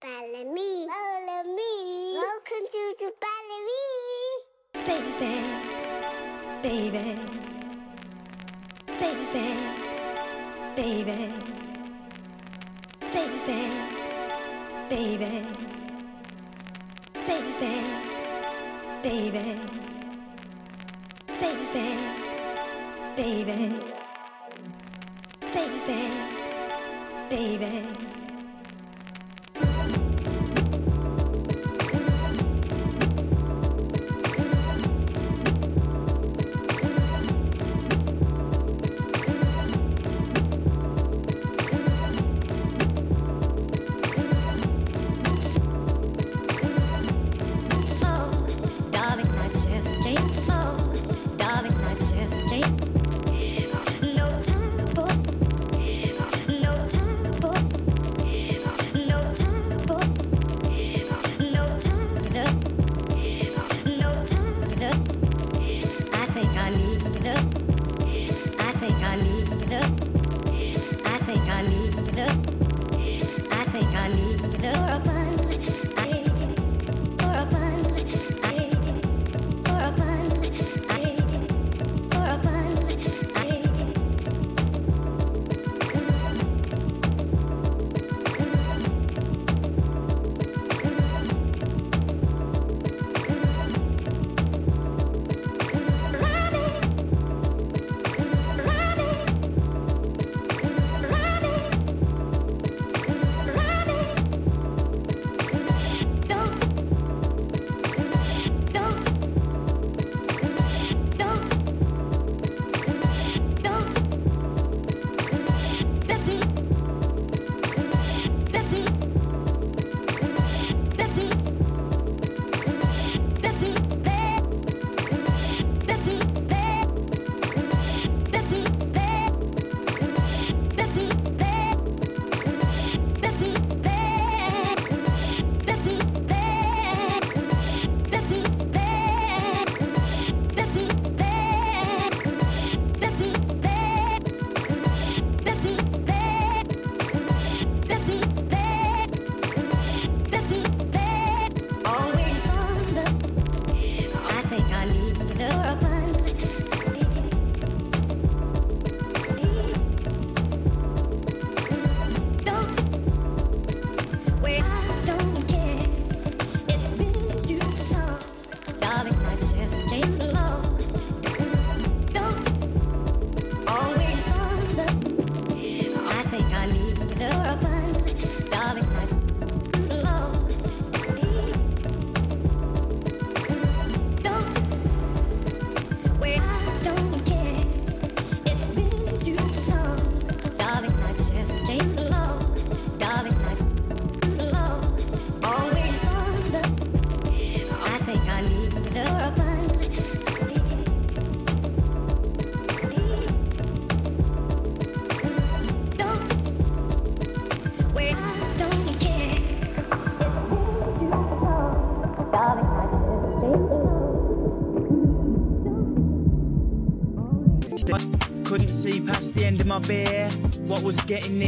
Follow me. Follow me. Welcome to the Follow Me. Baby. Baby. Baby. Baby. Baby. Baby. Baby. Baby. Baby. Baby. Baby. Baby. getting it.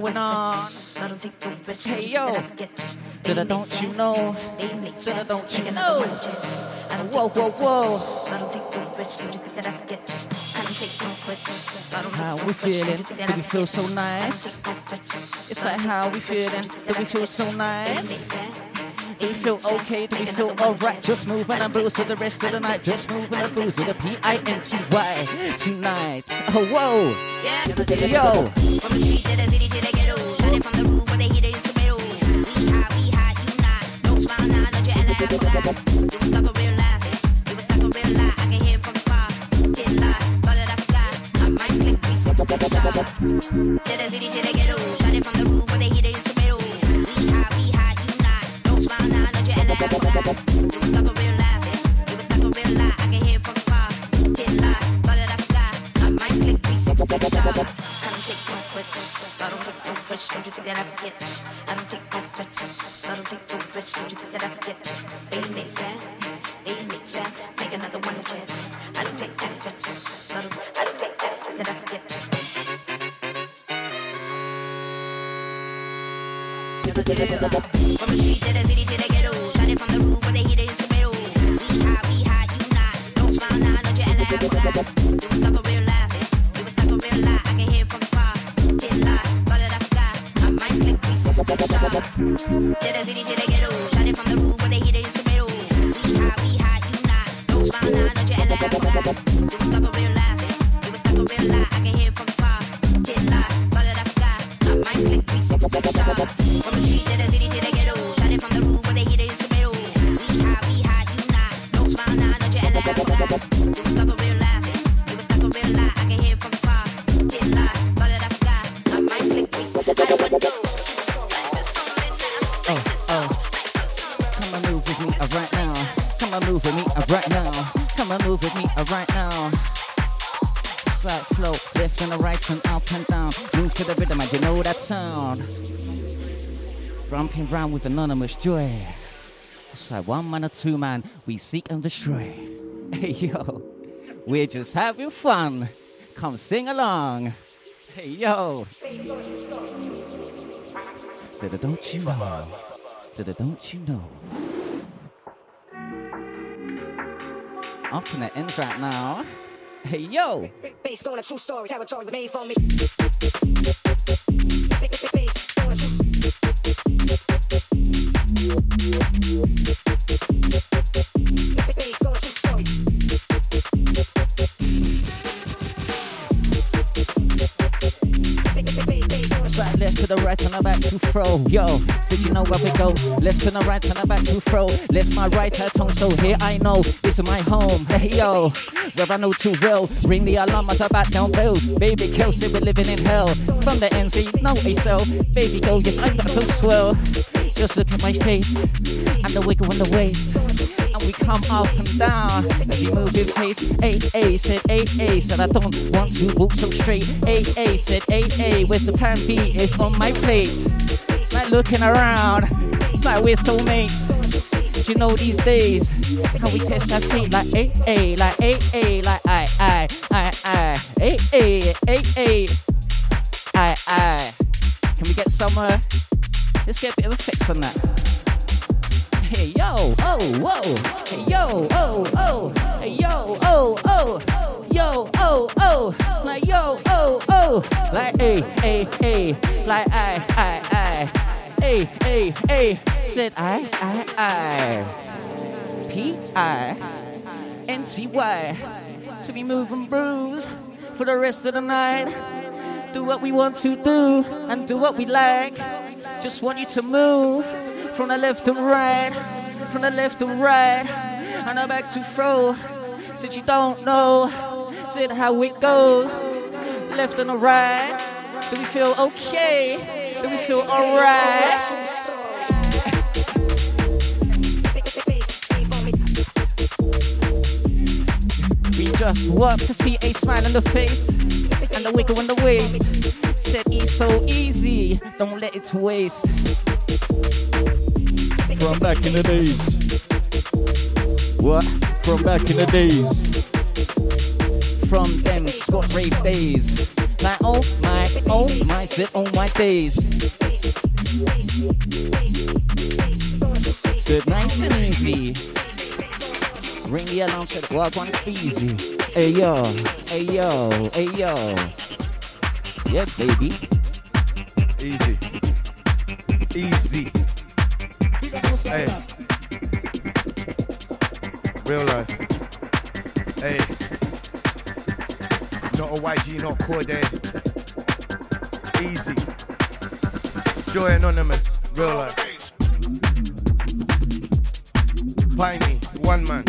Going on? Hey yo, did I don't you know? Did I don't you know? Whoa, whoa, whoa. How we feeling? Do we feel so nice? It's like how we feeling? Do we feel so nice? Do we feel okay? Do we feel alright? Just moving and booze for the rest of the night. Just moving and booze with a P-I-N-T-Y tonight. Oh, whoa. Yo. To the city to the ghetto, shining from the roof they the instrumental. We hot, we hot, you not. No smile forgot. You stuck a real life, you was stuck a real lie. I can hear from far, get live, thought that I forgot. I might click 360 shot. To the city to the ghetto, shining from the roof where they heat the instrumental. We hot, we hot, you not. No smile now, no your ally, I forgot. You Romping round with anonymous joy. It's like one man or two man, we seek and destroy. Hey yo, we're just having fun. Come sing along. Hey yo. Did don't you know? Did don't you know? In the ends right now. Hey yo. Based on a true story, territory was made for me. Throw. Yo, so you know where we go. Left to the right and the back to throw. Left my right her tongue, so here I know this is my home. Hey yo, where I know too well. Ring the alarm as I back down bells. Baby girl say we're living in hell. From the NZ, no ASL. Baby girl, yes I got so swell. Just look at my face and the wiggle on the waist. And we come up and down as you move with pace. A A said A A said I don't want to walk so straight. A A said A A where's the plan B? It's on my plate. Like looking around. It's like we're soulmates. Do you know these days how we test our feet like A A like A A like I I I I A A A A I I. Can we get some? Uh, let's get a bit of a fix on that. Hey yo, oh, whoa. Hey yo, oh, oh. Hey yo, oh, oh. Yo, oh, oh. Like yo, oh, oh. Like a, a, a. Like I, I. A, a, a. Said I, I, I. P, I. N, T, Y. To be moving bruised for the rest of the night. Do what we want to do and do what we like. Just want you to move from the left and right, from the left and right, and I back to throw. Since you don't know, said how it goes, left and the right. Do we feel okay? Do we feel alright? We just work to see a smile on the face and the wiggle in the waist. Said it's so easy, don't let it waste. From back in the days. What? From back in the days. From them Scott rave days. Like oh my, oh my, said on my days. Said nice and easy. Ring the alarm, said walk on easy. Hey yo, hey yo, hey yo. Yeah, baby. Easy. Easy. Hey. Real life. Hey. Not a YG, not Corday. Easy. Joy Anonymous. Real life. Pinty, one man.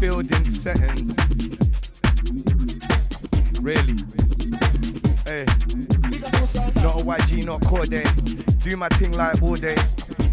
Building settings. Really. Hey. Not a YG, not Corday. Do my thing like all day.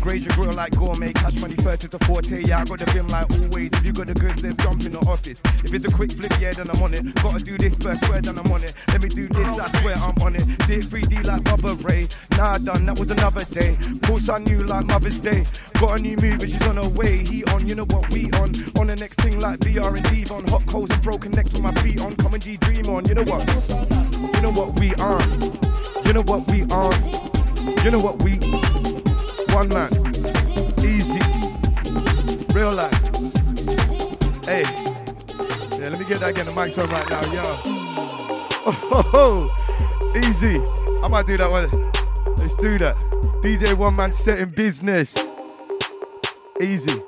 Graze your grill like gourmet. First is the forte. Yeah, I got the vim like always. If you got the goods, let's jump in the office. If it's a quick flip, yeah, then I'm on it. Gotta do this first, swear, then I'm on it. Let me do this, I swear I'm on it. It 3D like Bubba Ray. Nah, done, that was another day. Course I knew like Mother's Day. Got a new move, she's on her way. He on, you know what we on. On the next thing like VR and Eve on. Hot coals and broken necks with my feet on. Come and G dream on, you know what? You know what we on. You know what we on. You know what we Oneman. Easy. Real life. Hey. Yeah, let me get that again. The mic's on right now, yo. Oh, ho, ho. Easy. I might do that one. Let's do that. DJ Oneman set in business. Easy.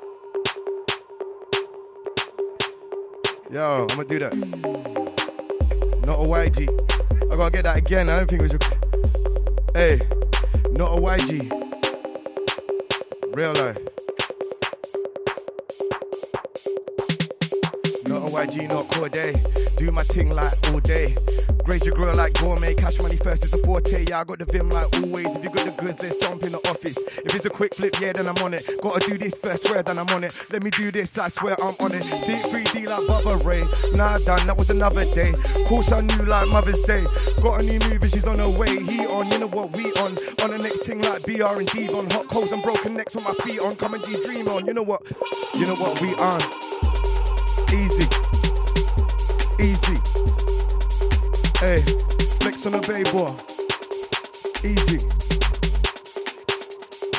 Yo, I'm gonna do that. Not a YG. I gotta get that again. I don't think it was. A... Hey, not a YG. Real life. Not a YG, not Corday. Do my thing like all day. Graze your grill like gourmet. Cash money first is the forte. Yeah, I got the vim like always. If you got the goods, let's If it's a quick flip, yeah, then I'm on it. Gotta do this first, swear, then I'm on it. Let me do this, I swear I'm on it. See it 3D like Bubba Ray. Nah, done, that was another day. Course I knew like Mother's Day. Got a new movie, she's on her way. He on, you know what we on. On the next thing like BR and D on. Hot coals and broken necks with my feet on. Come and dream on. You know what? You know what we on. Easy. Easy. Hey, flex on the bay boy. Easy.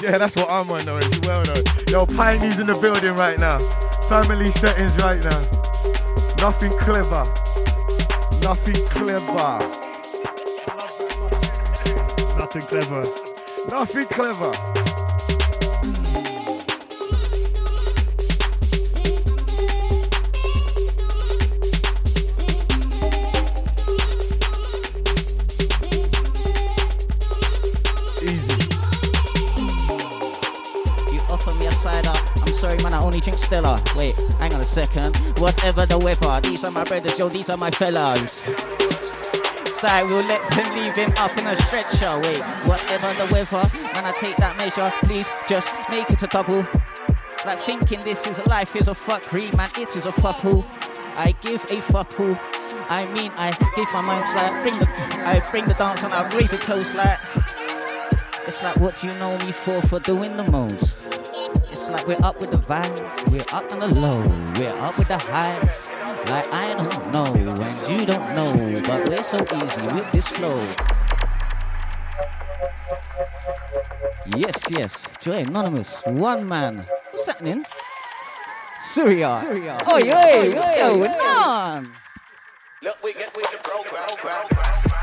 Yeah, that's what I'm on though, as well though. Yo, pioneers in the building right now. Family settings right now. Nothing clever. Nothing clever. Nothing clever. Nothing clever. I only drink Stella. Wait, hang on a second. Whatever the weather, these are my brothers, yo, these are my fellas. So we'll let them leave him up in a stretcher. Wait, whatever the weather, when I take that measure, please just make it a double. Like thinking this is life is a fuckery, man, it is a fuck all. I give a fuck all. I mean, I give my mind like bring the, I bring the dance and I raise the toast like. It's like what do you know me for for doing the most? Like we're up with the vibes, we're up on the low, we're up with the highs. Like I don't know and you don't know, but we're so easy with this flow. Yes, yes, Joy Anonymous, Oneman. What's happening? Surya. Surya. Oh, yeah, what's going on? Look, we get with the program.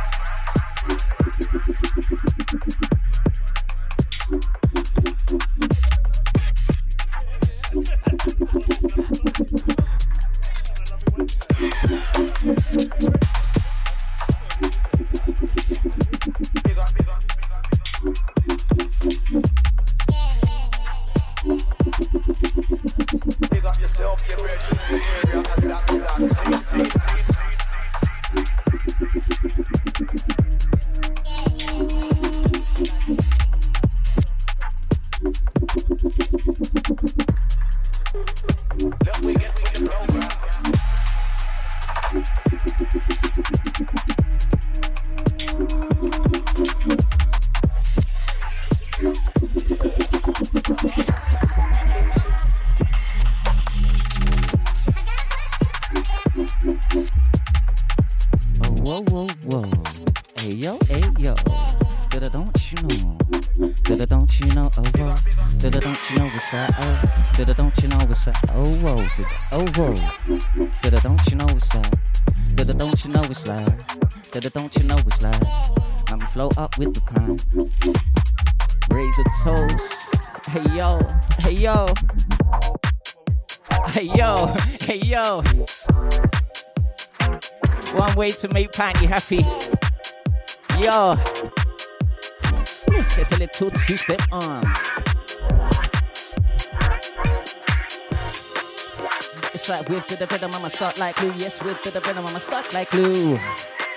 Dada, don't you know it's that? I'ma flow up with the prime. Raise a toast. Hey, yo. Hey, yo. Hey, yo. Hey, yo. One way to make Pinty happy. Yo. Let's get a little two step on. Uh. It's like with the rhythm, I'ma start like glue. Yes, with the rhythm, I'ma start like glue.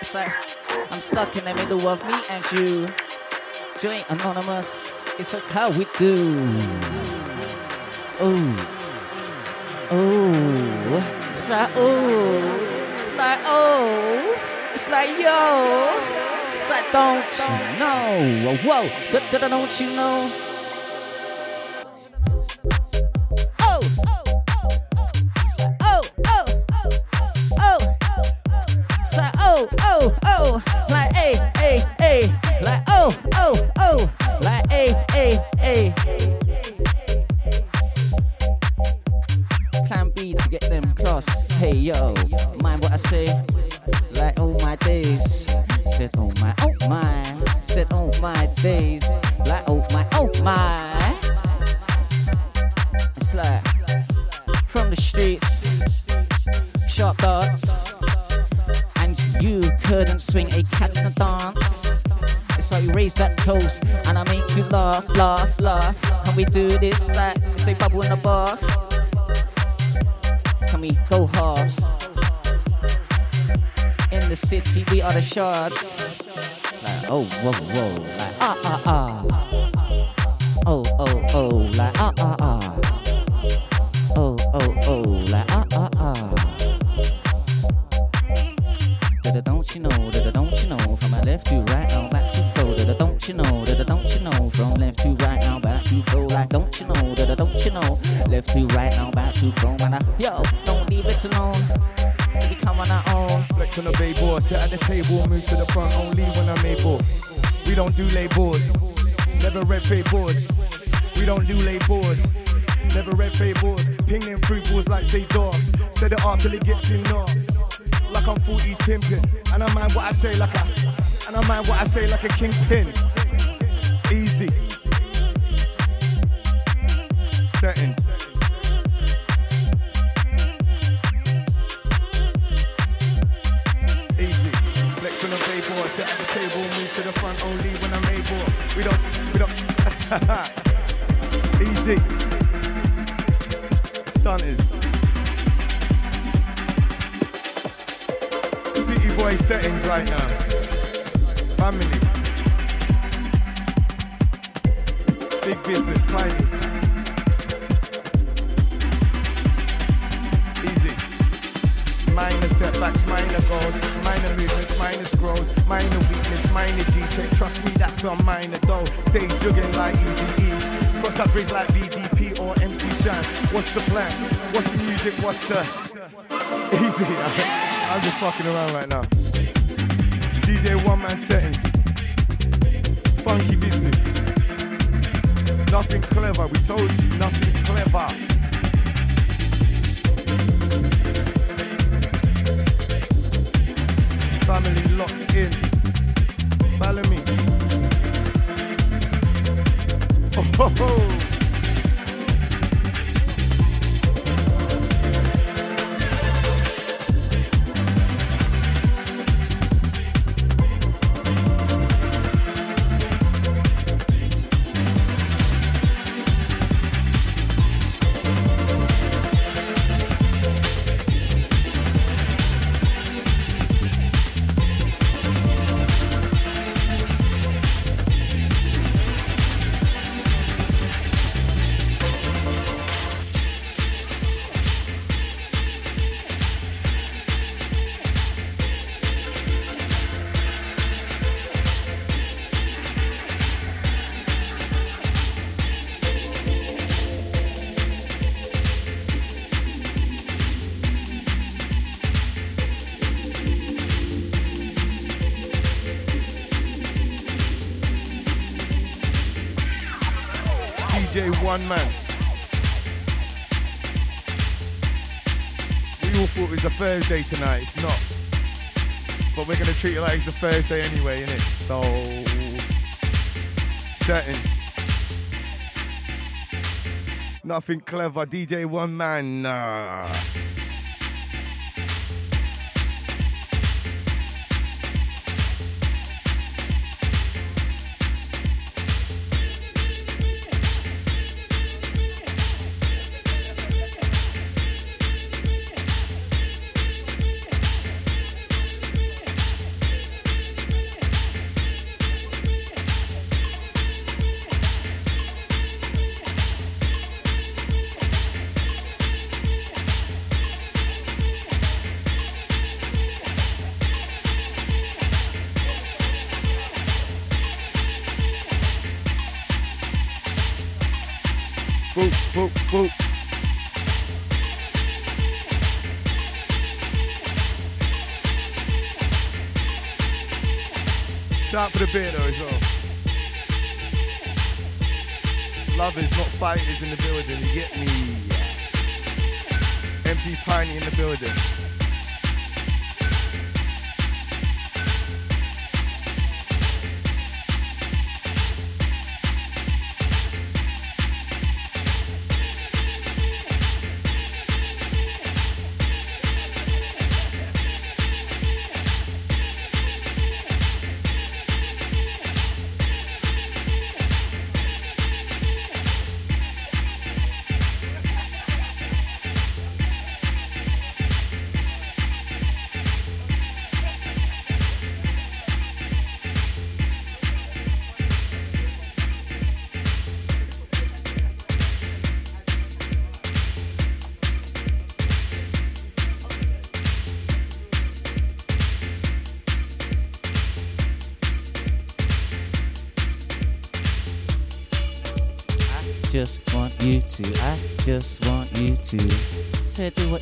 It's like I'm stuck in the middle of me and you. Joy Anonymous. It's just how we do. Oh. Oh. It's like, oh. It's like, oh. It's like, yo. It's like, don't you know? Whoa, da, don't you know? Like, oh, whoa, whoa. Minor setbacks, minor goals, minor movements, minor scrolls, minor weakness, minor G-checks. Trust me, that's a minor though. Stay jugging like Easy E. Cross that bridge like BDP or MC Shan. What's the plan? What's the music? What's the easy? I'm just fucking around right now. DJ Oneman settings. Funky business. Nothing clever. We told you, nothing clever. Family locked in. Balamii. Oh, ho, ho. Treat it like it's a Thursday anyway, innit? So. Settings. Nothing clever. DJ Oneman. Nah.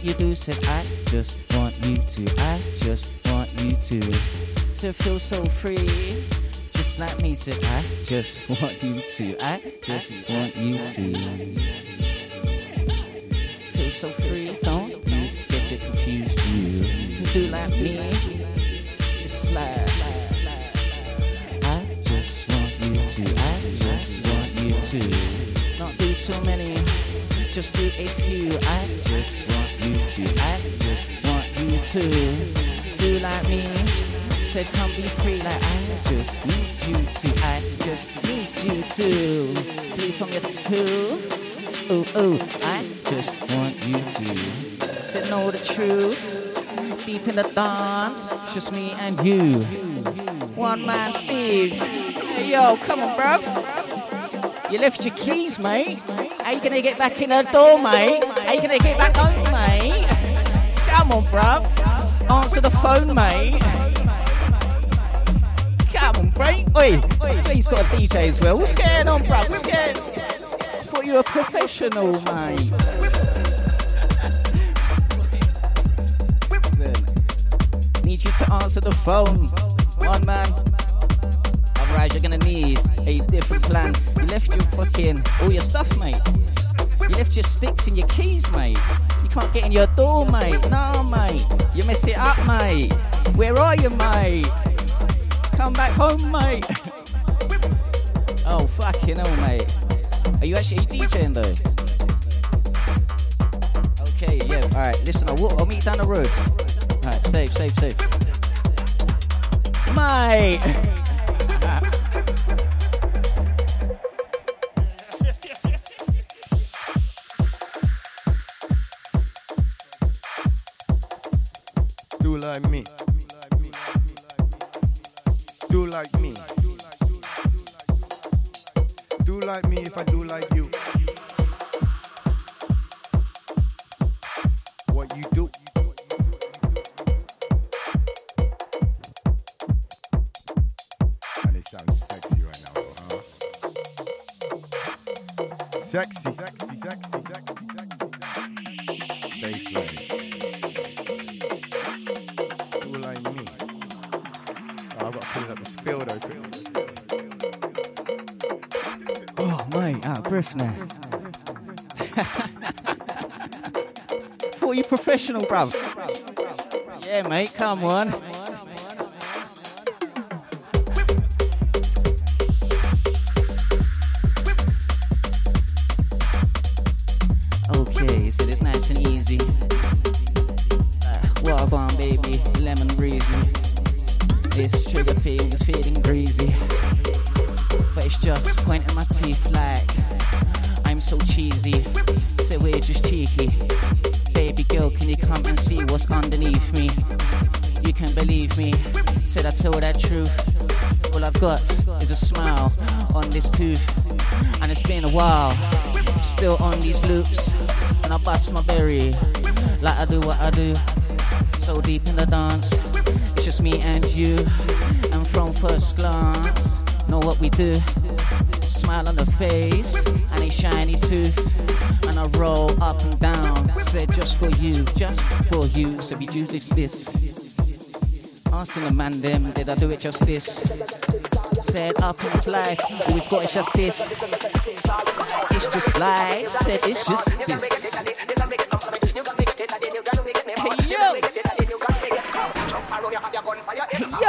You do. Said I just want you to. I just want you to. To feel so free. Just like me. Said I just want you to. I just want you to. Feel so free. Don't you get it confused. You do like me. Deep in the dance, just me and you. Oneman, Steve. Hey, yo, come on, bruv. You left your keys, mate. How you gonna get back in the door, mate? How you gonna get back home, mate? Come on, bruv. Answer the phone, mate. Come on, mate. Oi, I see he's got a DJ as well. What's going on, bruv? What's going on? I thought you were a professional, mate. To the phone. Oneman. Otherwise, you're gonna need a different plan. You left your fucking all your stuff, mate. You left your sticks and your keys, mate. You can't get in your door, mate. No, mate. You mess it up, mate. Where are you, mate? Come back home, mate. oh, fucking hell, mate. Are you actually DJing though? Okay, yeah. All right. Listen, I'll, I'll meet you down the road. All right. Safe, safe, safe. Mate. Sexy right now, huh? Sexy, sexy, sexy, sexy, sexy. Baselines. Do like me. Oh, I've got to clean up the spill though. Oh, mate, out of breath now. Thought you professional, bruv. Yeah, mate, come on. Bust my berry. Like I do what I do. So deep in the dance. It's just me and you. And from first glance, know what we do. Smile on the face and a shiny tooth. And I roll up and down. Said just for you, just for you. So we do this, this. Asking the man them, did I do it just this? Said up in this life, we've got is just this. It's just life, said it's just this.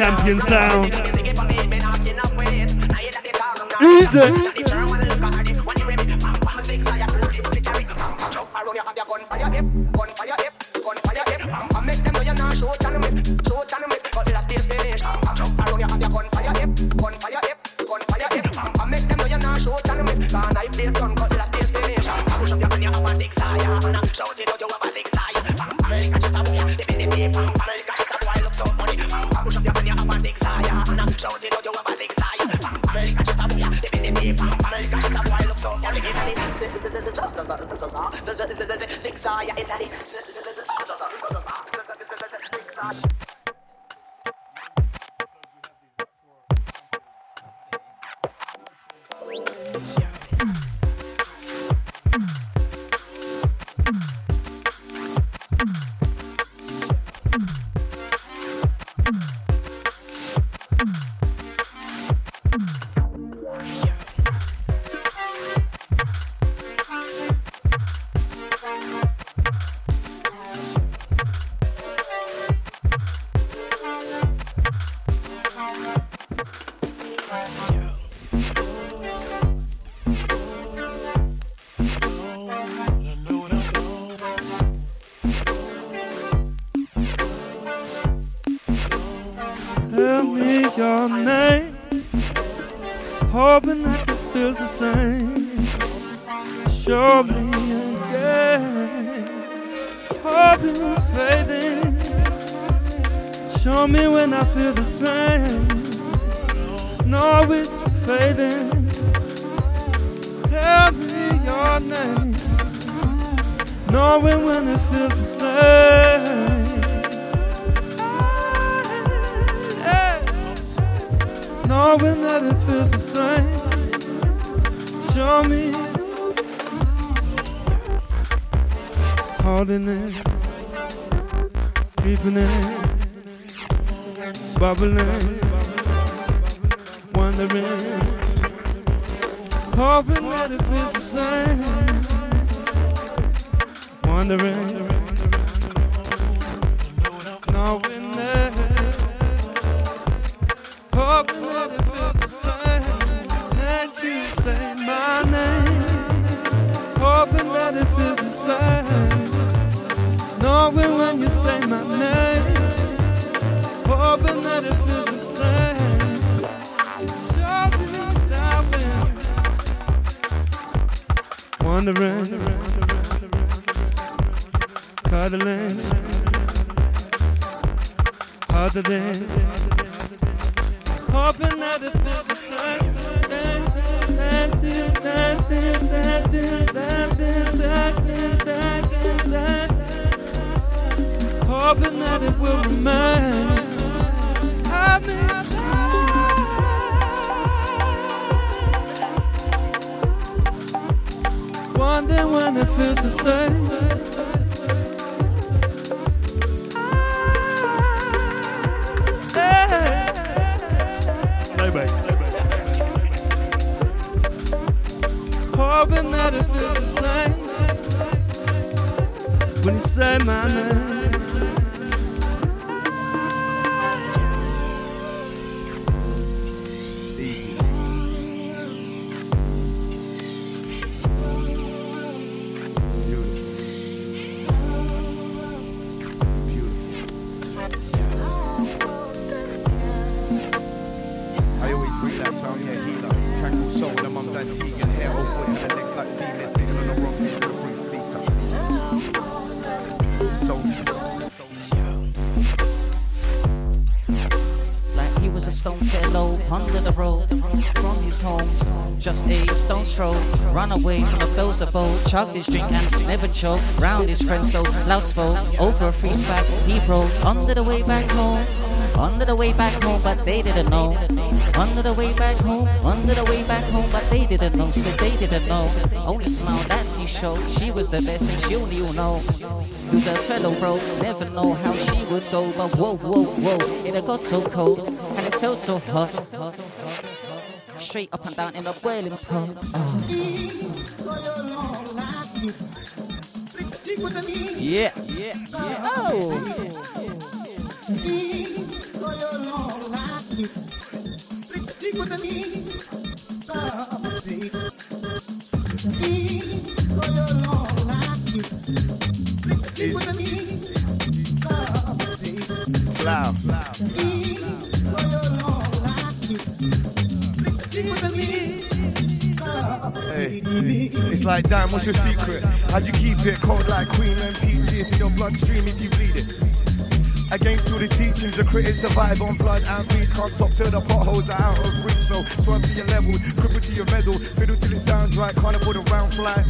Champion Sound. Easy. The road from his home. Just a stone's throw, run away from the bells of boat, chugged his drink and never choked. Round his friends so loud spoke, over a free spat he rode under the way back home. Under the way back home, but they didn't know. Under the way back home, under the way back home, but they didn't know. So they didn't know. Only smile that he showed. She was the best, and she only you know. Was a fellow bro, never know how she would go. But whoa, whoa, whoa, it got so cold, and it felt so hot. Straight up and down in the pot. Oh. Yeah, yeah, yeah. Oh. oh. It's like, damn, what's your secret? How'd you keep it cold like Queen and peaches in your bloodstream if you bleed it? Against all the teachings, the critics survive on blood and beat. Can't stop till the potholes are out of reach. So swerve to your level, cripple to your medal, fiddle till it sounds right. Can't afford a round flight.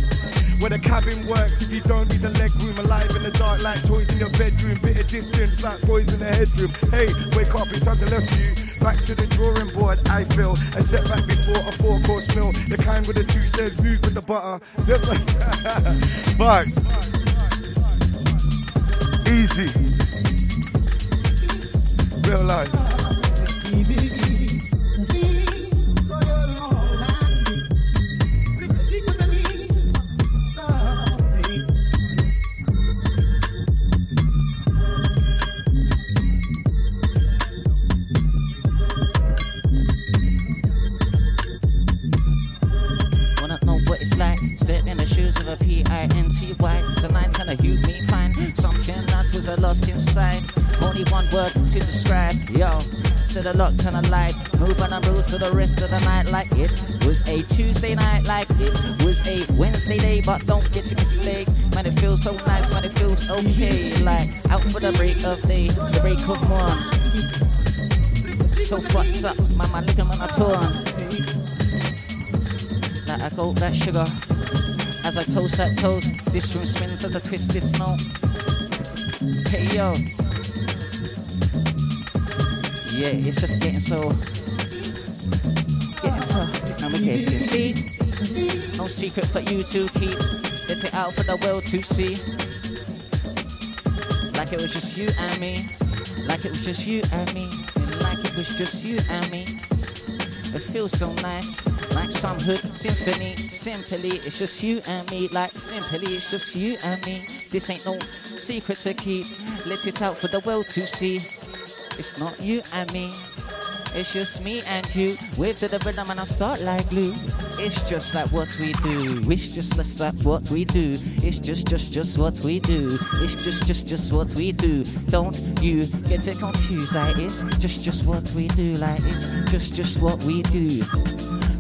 Where the cabin works, you don't need the leg room, alive in the dark like toys in your bedroom, bit of distance like boys in the headroom. Hey, wake up, it's time to rescue. Back to the drawing board, I feel a setback before a four course meal. The kind with the two says move with the butter. Look like. Easy. Real life. For the rest of the night like it was a Tuesday night, like it was a Wednesday day. But don't get your mistake, man. It feels so nice, man. It feels okay. Like out for the break of day, the break of one. So fucked up, man. My ligament are torn. Like I go that sugar as I toast that toast. This room spins as I twist this note. Hey yo. Yeah, it's just getting so. Deep. No secret for you to keep. Let it out for the world to see. Like it was just you and me. Like it was just you and me. And like it was just you and me. It feels so nice, like some hood symphony. Simply, it's just you and me. Like simply, it's just you and me. This ain't no secret to keep. Let it out for the world to see. It's not you and me. It's just me and you. Wave to the rhythm and I start like glue. It's just like what we do. It's just just like what we do. It's just just just what we do. It's just just just what we do. Don't you get it confused? Like it's just just what we do. Like it's just just what we do.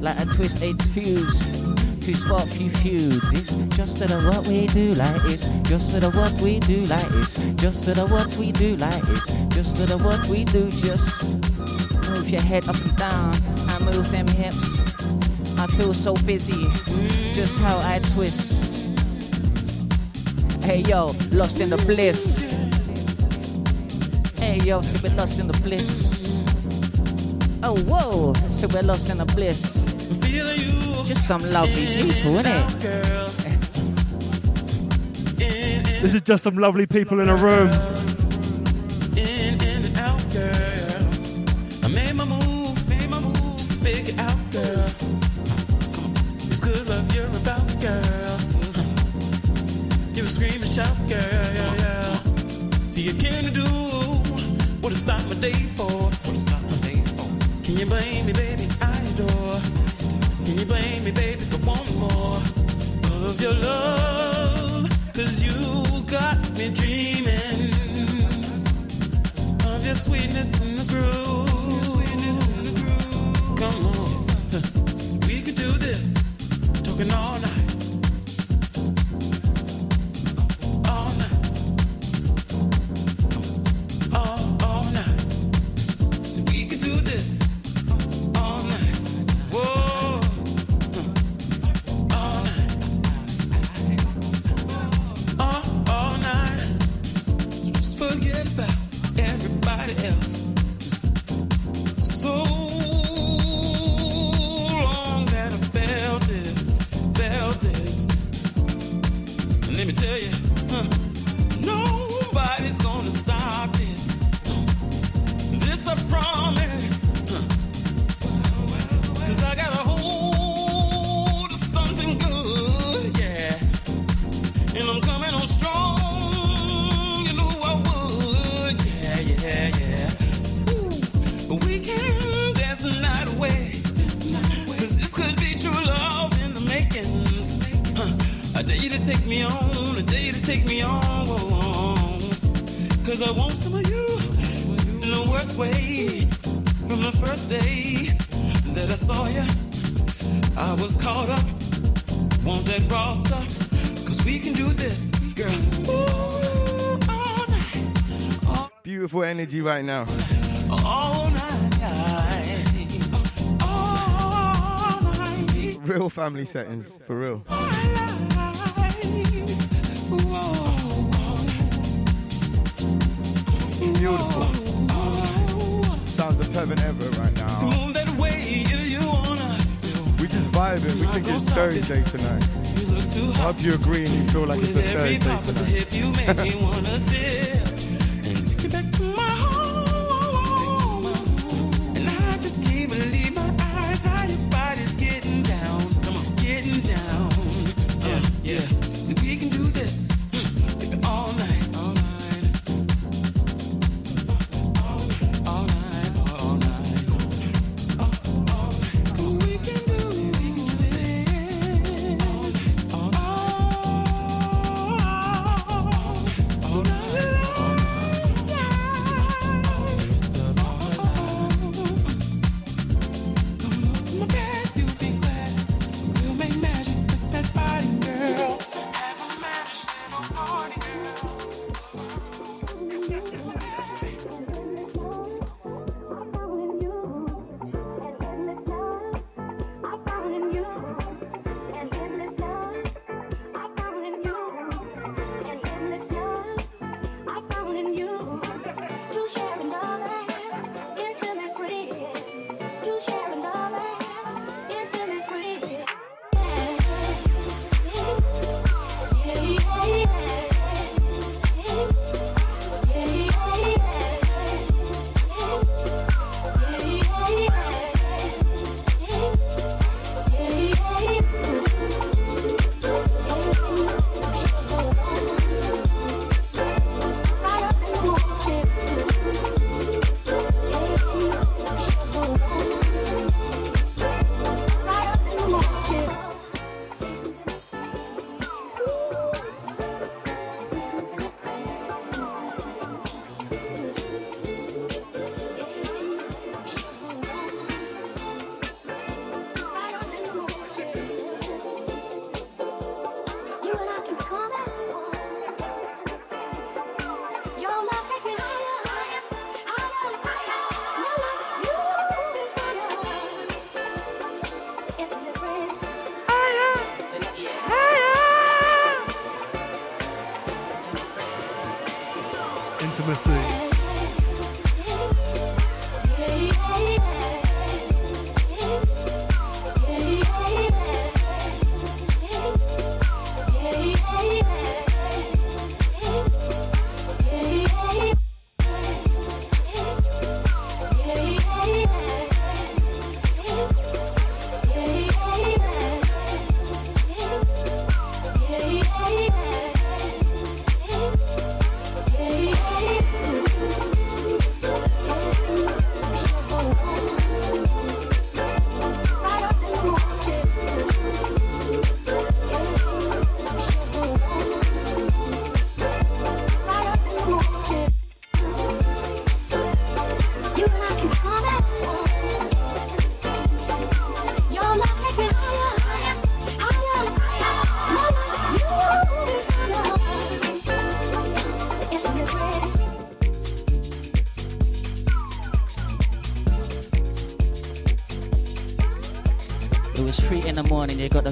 Like a twist eight fuse. To spark few feuds. It's just to the what we do. Like it's just to the what we do. Like it's just to the what we do. Like it's just to the what we do. Just your head up and down and move them hips. I feel so busy, just how I twist. Hey yo, lost in the bliss. Hey yo, so we're lost in the bliss. Oh whoa, so we're lost in the bliss. Just some lovely people, innit? This is just some lovely people in a room. Your love? Energy right now. Real family settings, for real. Beautiful. Sounds of heaven ever right now. We just vibing. We think it's Thursday tonight. I hope you agree and you feel like it's a Thursday tonight.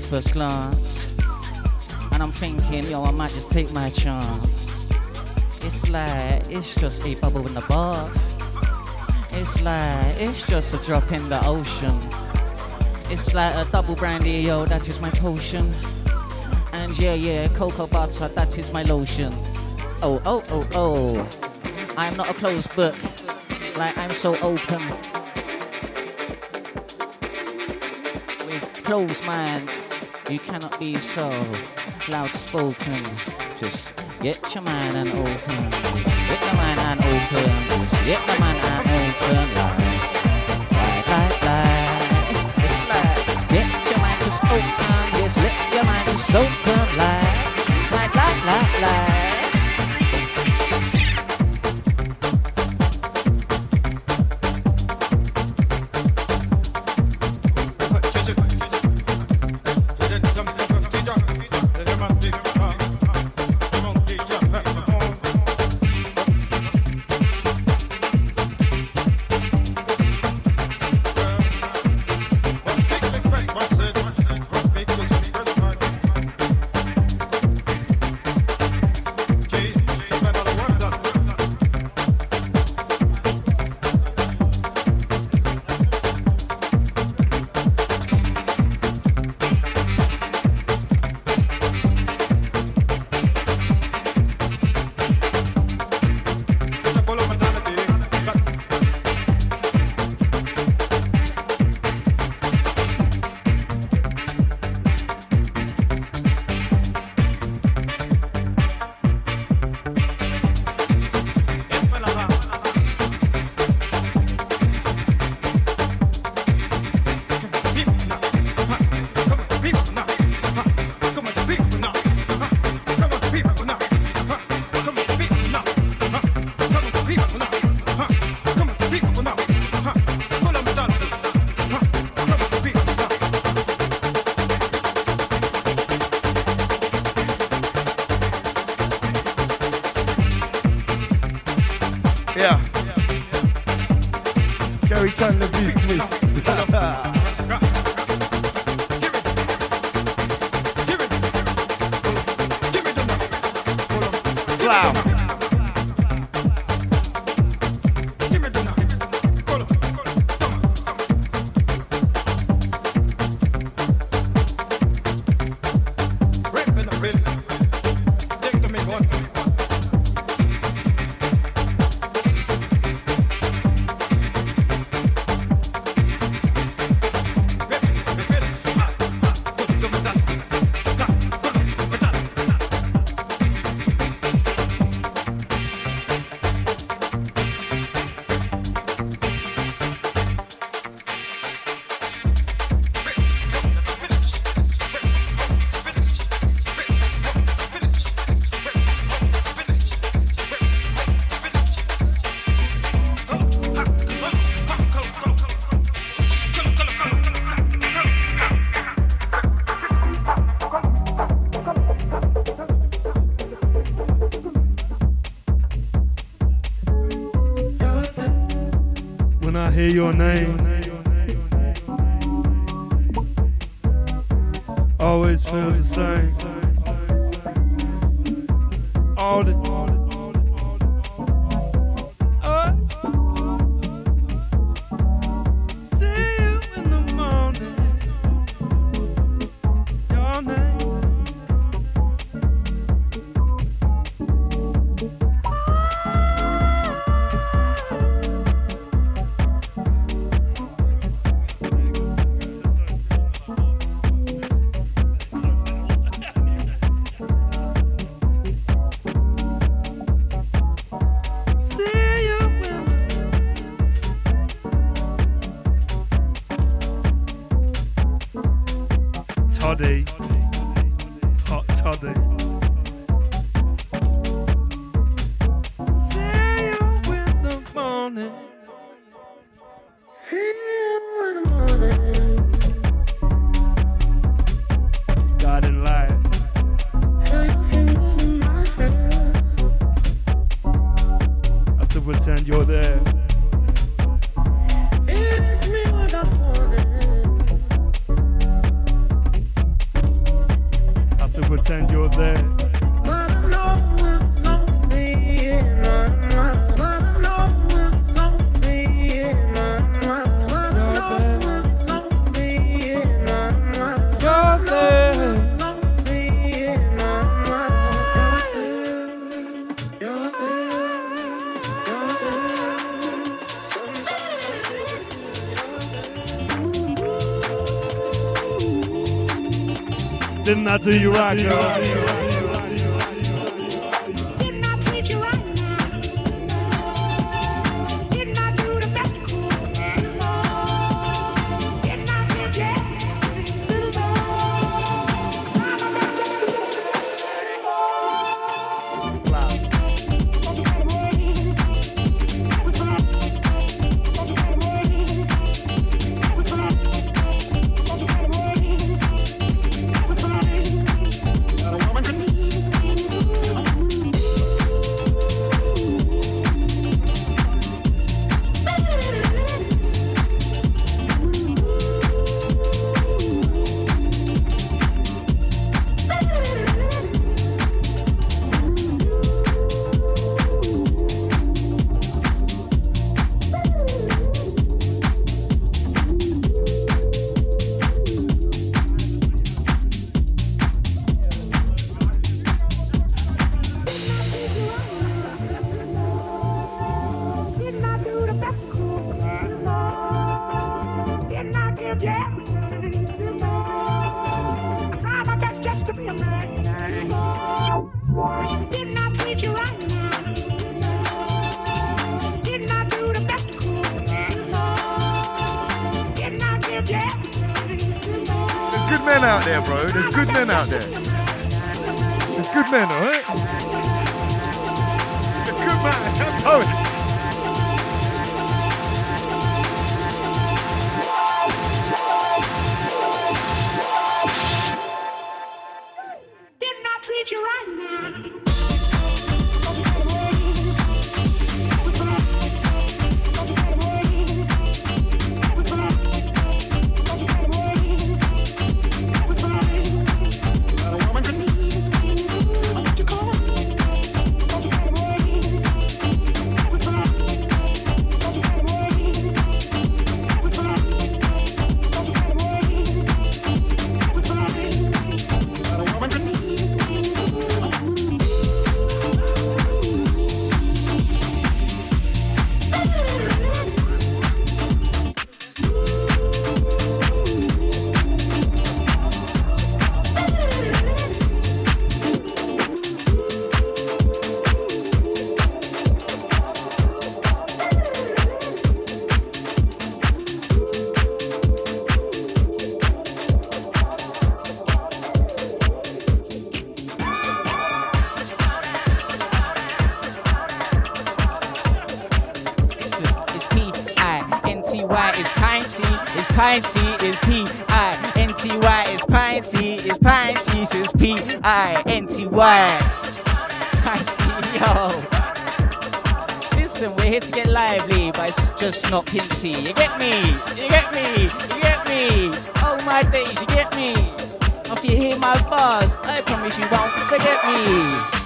first glance. And I'm thinking, yo, I might just take my chance. It's like, it's just a bubble in the bath. It's like, it's just a drop in the ocean. It's like a double brandy, yo, that is my potion. And yeah, yeah, cocoa butter, that is my lotion. Oh, oh, oh, oh. I'm not a closed book. Like, I'm so open. With closed mind, you cannot be so loud spoken. Just get your mind and open. Get your mind and open. Just get your mind and open. Like, like, like. It's like, get your mind just open. Yes, let your mind just open. Like, like, like, like, like. Wow. Name, do you rock. out there. Why? Yo. Listen, we're here to get lively, but it's just not pinchy. You get me? You get me? You get me? Oh my days, you get me? After you hear my buzz, I promise you won't forget me.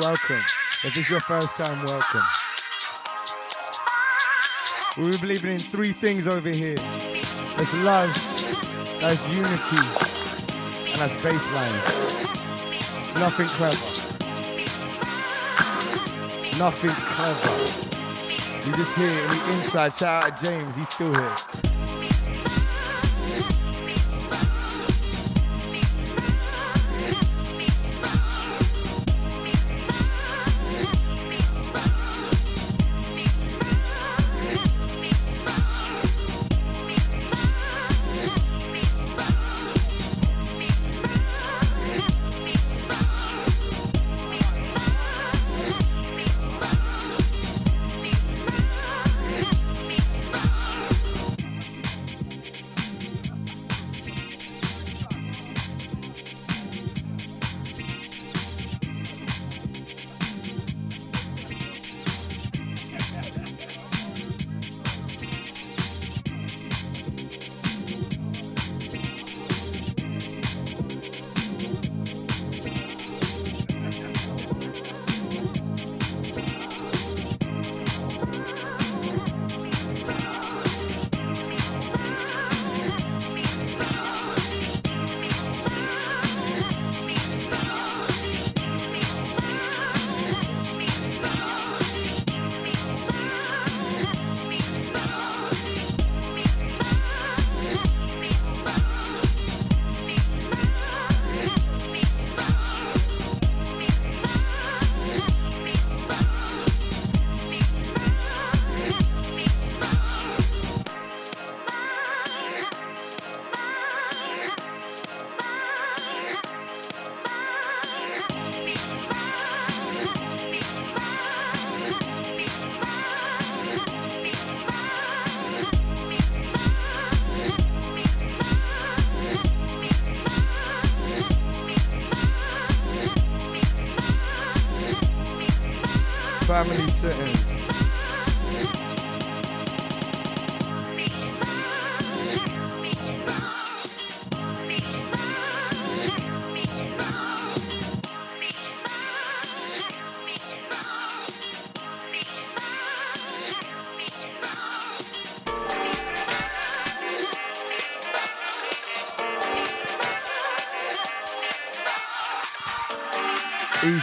Welcome. If it's your first time, welcome. We are believing in three things over here. There's love, that's unity, and that's bassline. Nothing clever. Nothing clever. You just hear in the inside. Shout out James, he's still here.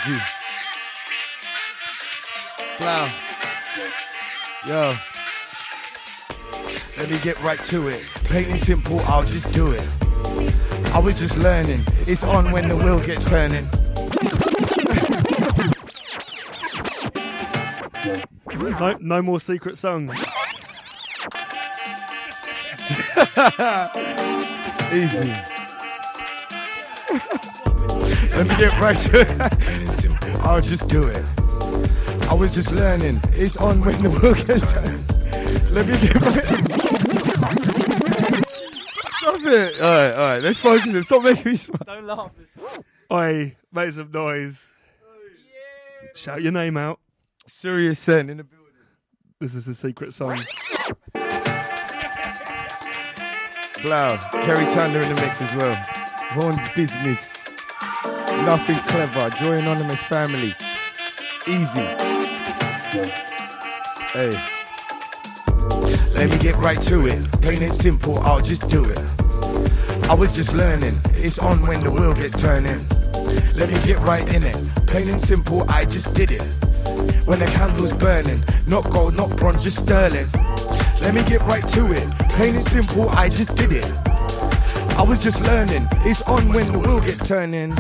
Easy. Wow. Yo. Let me get right to it. Plain and simple, I'll just do it. I was just learning. It's on when the wheel gets turning. No, no more secret songs. Easy. Let me get right to it. I'll just do it. I was just learning. It's on when the wheel gets turned. Let me get right. Stop it. All right, all right. Let's focus. Stop making me smile. Don't laugh. Oi, make some noise. Shout your name out. Surya Sen in the building. This is a secret song. Blau. Kerri Chandler in the mix as well. Vaughn's business. Nothing clever. Joy Anonymous family. Easy. Hey. Let me get right to it. Plain and simple, I'll just do it. I was just learning. It's on when the wheel gets turning. Let me get right in it. Plain and simple, I just did it. When the candle's burning, not gold, not bronze, just sterling. Let me get right to it. Plain and simple, I just did it. I was just learning. It's on when the wheel gets turning.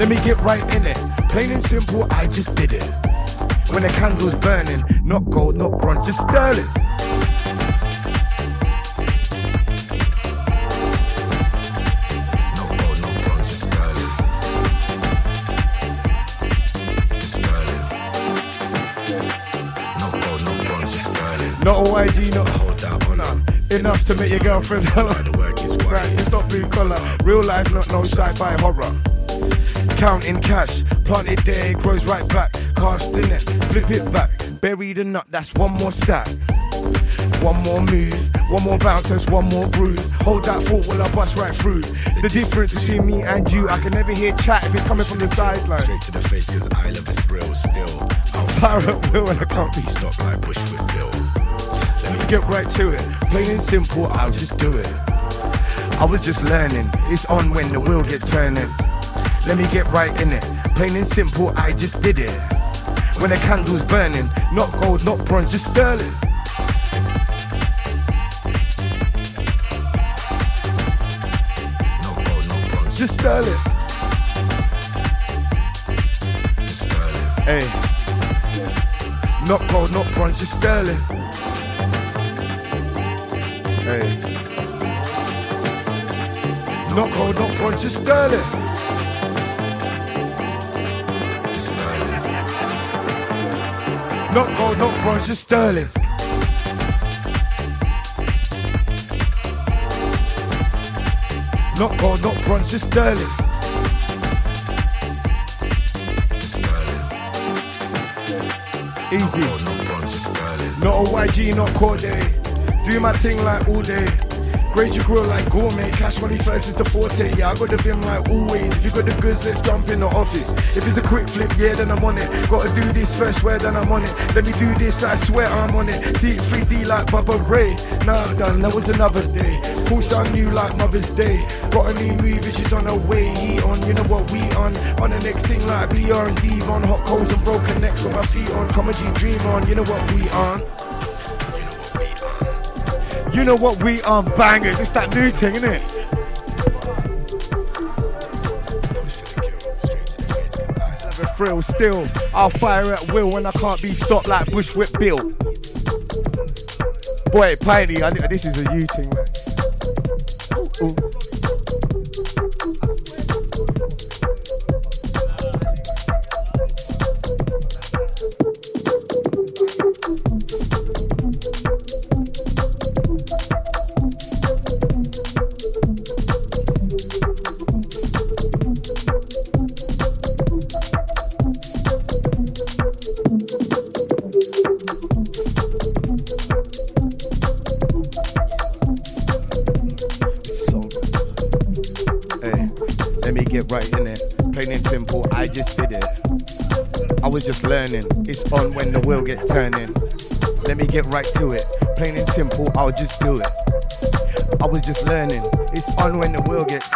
Let me get right in it. Plain and simple, I just did it. When the candle's burning, not gold, not bronze, just sterling. Not a YG, not hold that honor. Enough to make your girlfriend holler. The work is right, it's not blue collar. Real life, not no sci-fi horror. Counting cash, plant it there, it grows right back. Casting it, flip it back. bury the nut, that's one more stack. One more move, one more bounce, that's one more groove. Hold that thought while I bust right through. The difference between me and you, I can never hear chat if it's coming from the sideline. Straight to the face, cause I love the thrill still. I'll Fire at will and I can't be stop like Bushwick Bill. Let me get right to it. Plain and simple, I'll just do it. I was just learning. It's on when the wheel gets turning. Let me get right in it. Plain and simple, I just did it. When the candle's burning, not gold, not bronze, just sterling. Gold, bronze, Just sterling. just sterling. Hey. Not gold, not bronze, just sterling. Hey. Not gold, not bronze, just sterling. Not gold, not bronze, just sterling. Not gold, not bronze, just sterling. Just sterling. Easy. Gold, no bronze, just sterling. Not a YG, not Corday. Do my thing like all day. Grade your grill like gourmet. Cash money first is the forte. Yeah, I got the vim like always. If you got the goods, let's jump in the office. If it's a quick flip, yeah, then I'm on it. Gotta do this first, where then I'm on it. Let me do this, I swear I'm on it. See it 3D like Bubba Ray. Nah, done, that was another day. Push on you like Mother's Day. Got a new movie, she's on her way. Heat on, you know what we on. On the next thing like Bleer and Devon. Hot coals and broken necks with my feet on. Come on, dream on, you know what we on. You know what we are bangers. It's that new thing, isn't it? The thrill still. I'll fire at will when I can't be stopped like Bushwick Bill. Boy, Pinty, I, think this is a you thing, ooh. Right in it. Plain and simple, I just did it. I was just learning. It's on when the wheel gets turning. Let me get right to it. Plain and simple, I'll just do it. I was just learning. It's on when the wheel gets.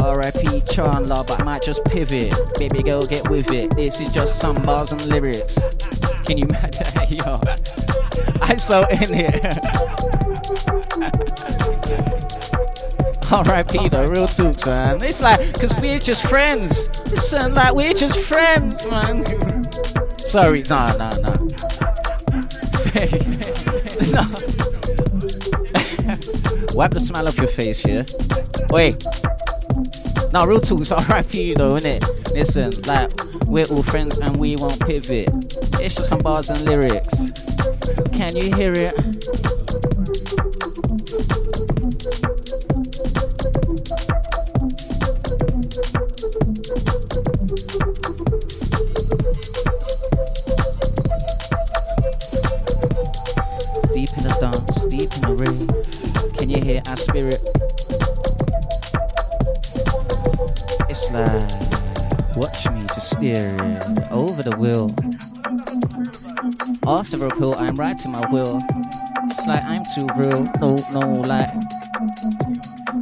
R.I.P. Chandler, but I might just pivot. Baby girl, get with it. This is just some bars and lyrics. Can you imagine? Yo, I'm so in it. R.I.P. though, real talk, man. It's like, cause we're just friends. Listen, uh, like we're just friends, man. Sorry, nah, nah. Hey, no. Wipe the smile off your face, yeah. Wait. No, real talk, it's RIP though, innit? Listen, like, we're all friends and we won't pivot. It's just some bars and lyrics. Can you hear it? The wheel. After a pill, I'm writing my will. It's like I'm too real, no, no, like.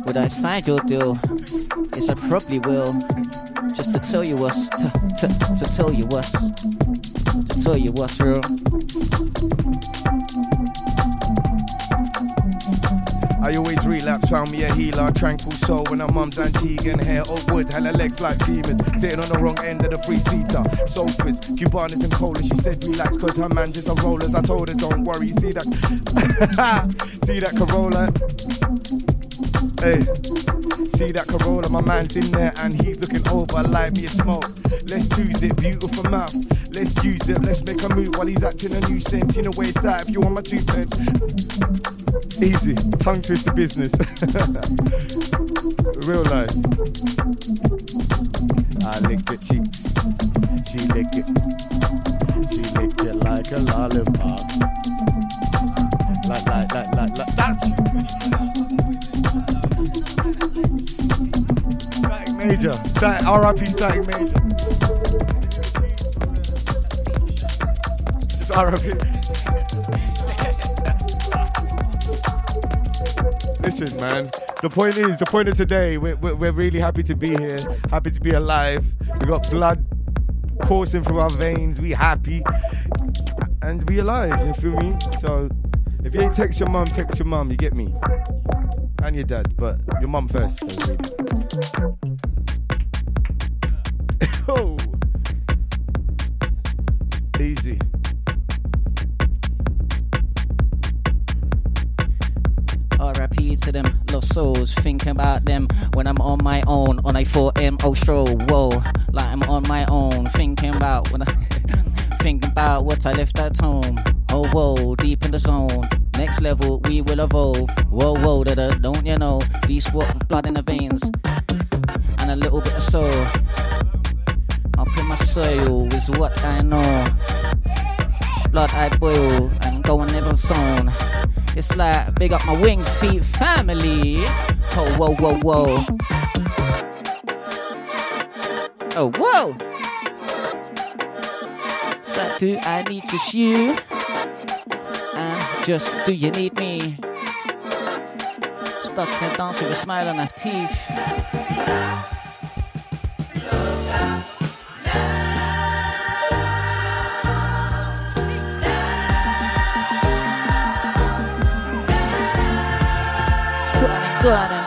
Would I sign your deal? Yes, I probably will. Just to tell you what's, to, to, to tell you what's, to tell you what's real. Found me a healer, tranquil soul when I'm mum's Antiguan hair of wood, hella legs like demons. sitting on the wrong end of the free seater. Sofas, Cubanas and cola. She said relax, cause her man just a rollers. I told her don't worry, see that, see that Corolla. Hey, see that Corolla, my man's in there and he's looking over like me a smoke. Let's use it, beautiful mouth. Let's use it, let's make a move while he's acting a nuisance. You know where it's at if you want my two pence. Easy, tongue twister business. Real life. I licked it cheap. lick it. She licked it like a lollipop. Like, like, like, like, like that. Static Major. Static, RIP Static Major. Just RIP. Man. The point is, the point of today, we're, we're, we're really happy to be here, happy to be alive. We got blood coursing through our veins. We happy, and we alive. You feel me? So, if you ain't text your mum, text your mum. You get me? And your dad, but your mum first. oh, souls. Thinking about them when I'm on my own on a 4M oh stroll. Whoa, like I'm on my own. Thinking about when I thinking about what I left at home. Oh whoa, deep in the zone. Next level, we will evolve. Whoa whoa, da da, don't you know? Beast what blood in the veins and a little bit of soul. I'll put my soul is what I know. Blood I boil and go and never zone. It's like big up my wing feet family. Oh whoa whoa whoa. Oh whoa. So do I need just you? And just do you need me? Stuck a dance with a smile on her teeth. Go on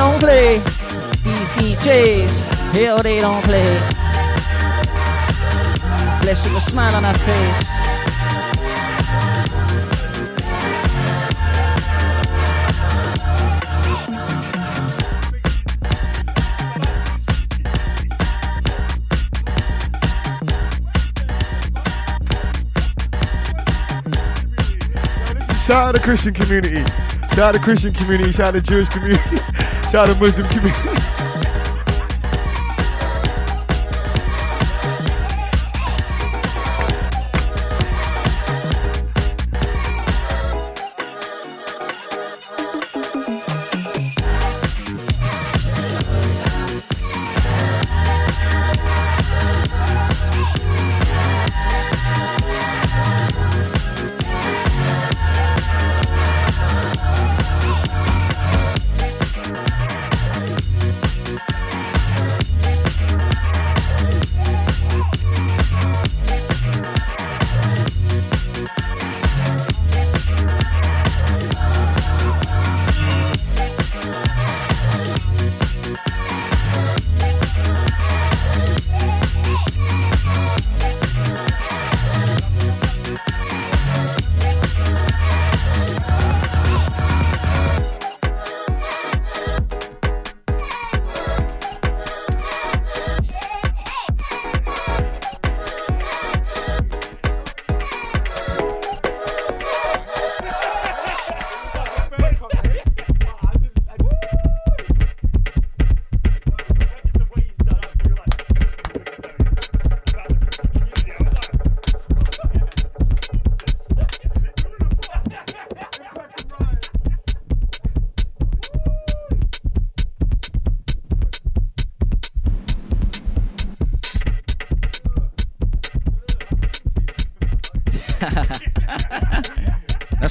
don't play! These DJs, hell, they don't play! Blessed with a smile on her face. Shout out to the Christian community. Shout out to the Christian community. Shout out to the Jewish community. Shout out Muslim community.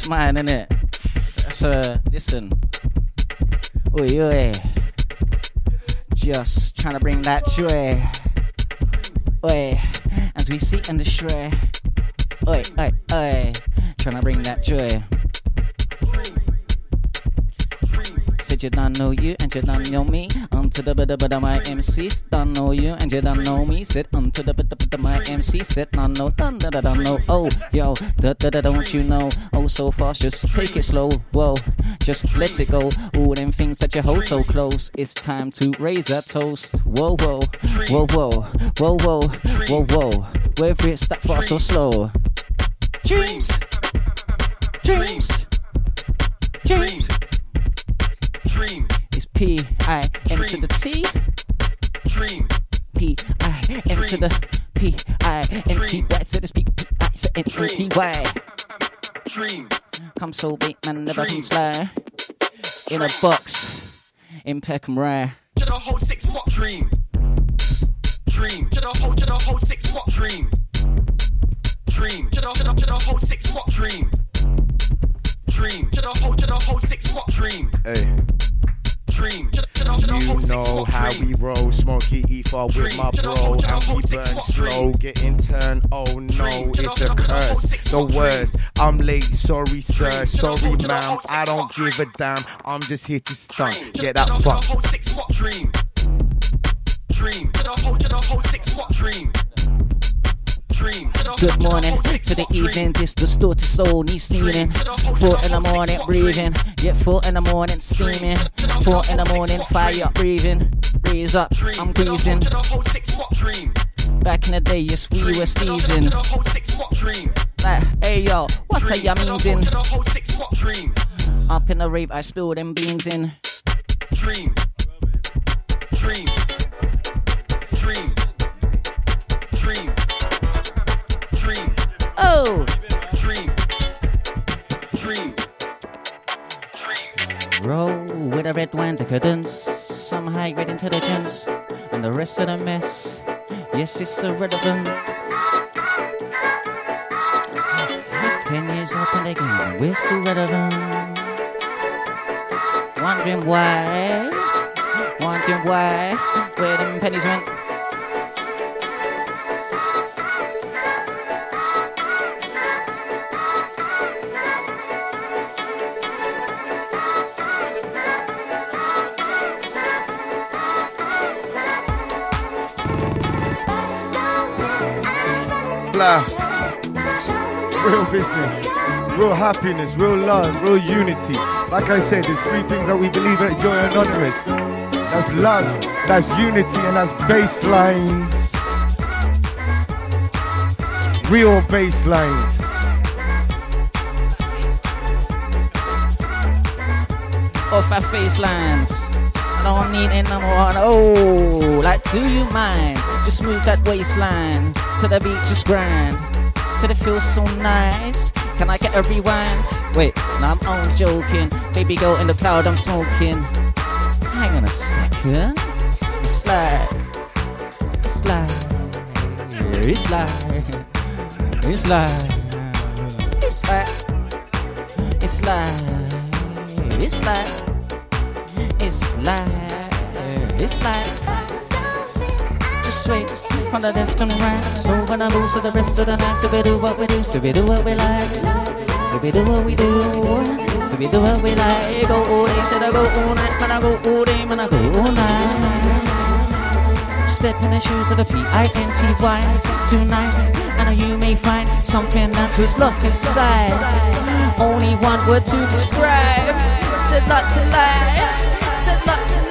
Mine, innit? That's uh listen. Oi oi. Just trying to bring that joy. Oi. As we sit in the shray. Oi, oi, oi. Trying to bring that joy. Said you don't know you and you don't know me. Onto the bada bada my MCs don't know you and you don't know me. Said onto the bada bada my MC said no no dun da da da no. Oh yo da da da don't you know? Oh so fast, just take it slow. Whoa, just let it go. All them things that you hold so close. It's time to raise that toast. Whoa whoa whoa whoa whoa whoa whoa whoa. Whether it's that fast or slow. Dreams, dreams, dreams. Dream, It's P I N to the T. dream, P I N to the P I N T Y. So to speak, P I N T Y. dream, Come so big, man, never come sly. In a box, in Peckham Rye. to the whole six what dream. Dream, to the whole, to the whole six what dream. Dream, to the, to the, to the whole six what dream. Dream, to the whole, to the whole six what dream. Hey. Dream, You know how we roll, smoky ether with my bro, and we burn slow, getting turned. Oh no, it's a curse. The worst. I'm late, sorry sir, sorry ma'am. I don't give a damn. I'm just here to stunt. Get that fuck. whole six what dream. Dream, to Good morning to the evening, this distorted soul needs steaming. Four in the morning, breathing. Yeah, four in the morning, steaming. Four in the morning, fire up, breathing. Raise up, I'm greasing. to the whole six what dream. Back in the day, yes, we were To steezing. the whole six what dream. Like, hey yo, what are ya meaning? To the whole six what dream. Up in the rave, I spilled them beans in. Dream. Dream. Decadence. Some high grade intelligence. And the rest of the mess, yes, it's irrelevant. Ten years up in the game, we're still relevant. Wondering why, wondering why, where them pennies went. Real business, real happiness, real love, real unity. Like I said, there's three things that we believe at Joy Anonymous. That's love, that's unity, and that's basslines. Real basslines. off our face lines. I don't need any number one. Oh, like, do you mind? Just move that waistline to the beat, just grind. Till it feels so nice. Can I get a rewind? Wait, no, I'm only joking. Baby girl in the cloud, I'm smoking. Hang on a second. Slide, slide, it's slide, it's slide, it's slide, it's slide. From the left and right. So when I move to the rest of the night, so we do what we do, so we do what we like. So we do what we do, so we do what we like. Go all day, said I go all night, man I go all day, man I go all night. Step in the shoes of a P-I-N-T-Y tonight And you may find something that was lost inside Only one word to describe Said not to lie Said not to lie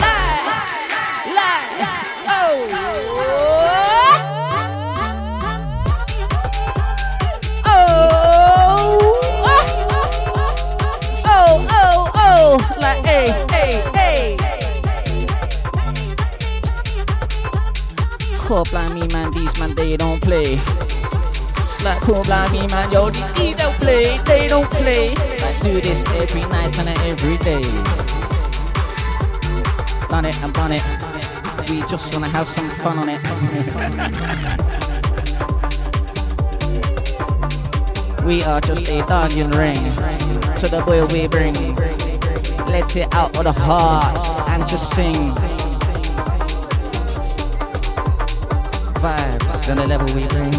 Cool blind me man, these man they don't play. Slap cool blind me man, yo these don't play, they don't play. I do this every night and every day. Done it and done it. We just wanna have some fun on it. we are just a onion ring to the boy we bring. Let it out of the heart and just sing. And the level we bring.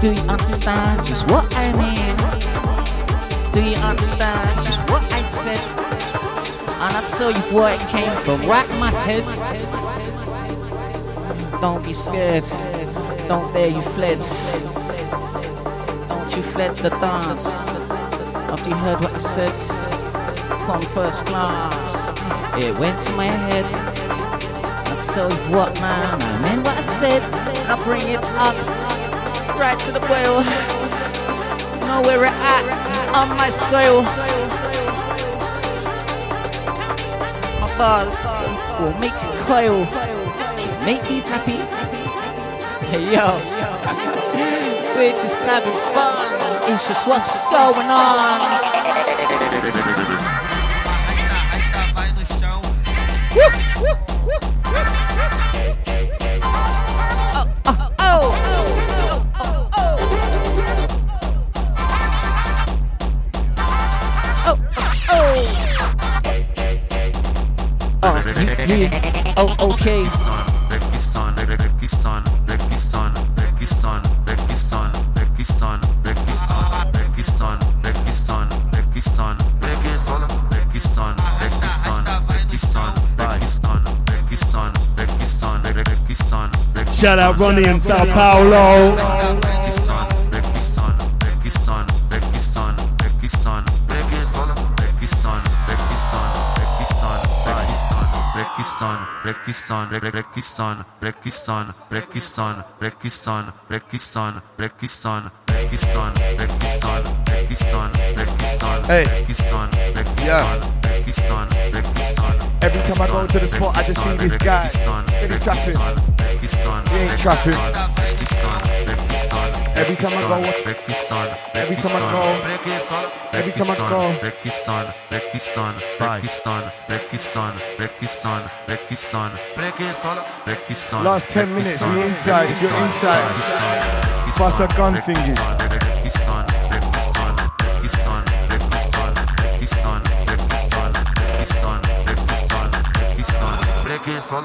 Do you understand just what I mean? Do you understand just what I said? And I tell you where it came from, right my head. Don't be scared. Don't dare you fled. Don't you fled the dance. After you heard what I said from first glance, it went to my head. You what, man, I meant what I said. I bring it up right to the whale. Know where we're at on my soil. My bars will make you coil, make you happy. Hey yo, we're just having fun. It's just what's going on. Oh, okay. Shout out Ronnie in Sao Paulo. Rekistan, Rekistan, Rekistan, Rekistan, Rekistan, Rekistan, Rekistan, Rekistan, Rekistan, Rekistan, Rekistan, Hey. Rekistan, Yeah. Rekistan, Rekistan. Every time I go to the spot, I just see this guy. He's trapping. He ain't trapping. Every time I go, Pakistan, every time I go, every time I go. Rekistan, Pakistan, Rekistan, Rekistan, Rekistan, Rekistan, Rekistan. Last 10 minutes, we inside, you're inside. Bust a gun thingy. Rekistan, Rekistan, Rekistan, Rekistan, Rekistan, Rekistan, Rekistan, Rekistan, Rekistan, Rekistan,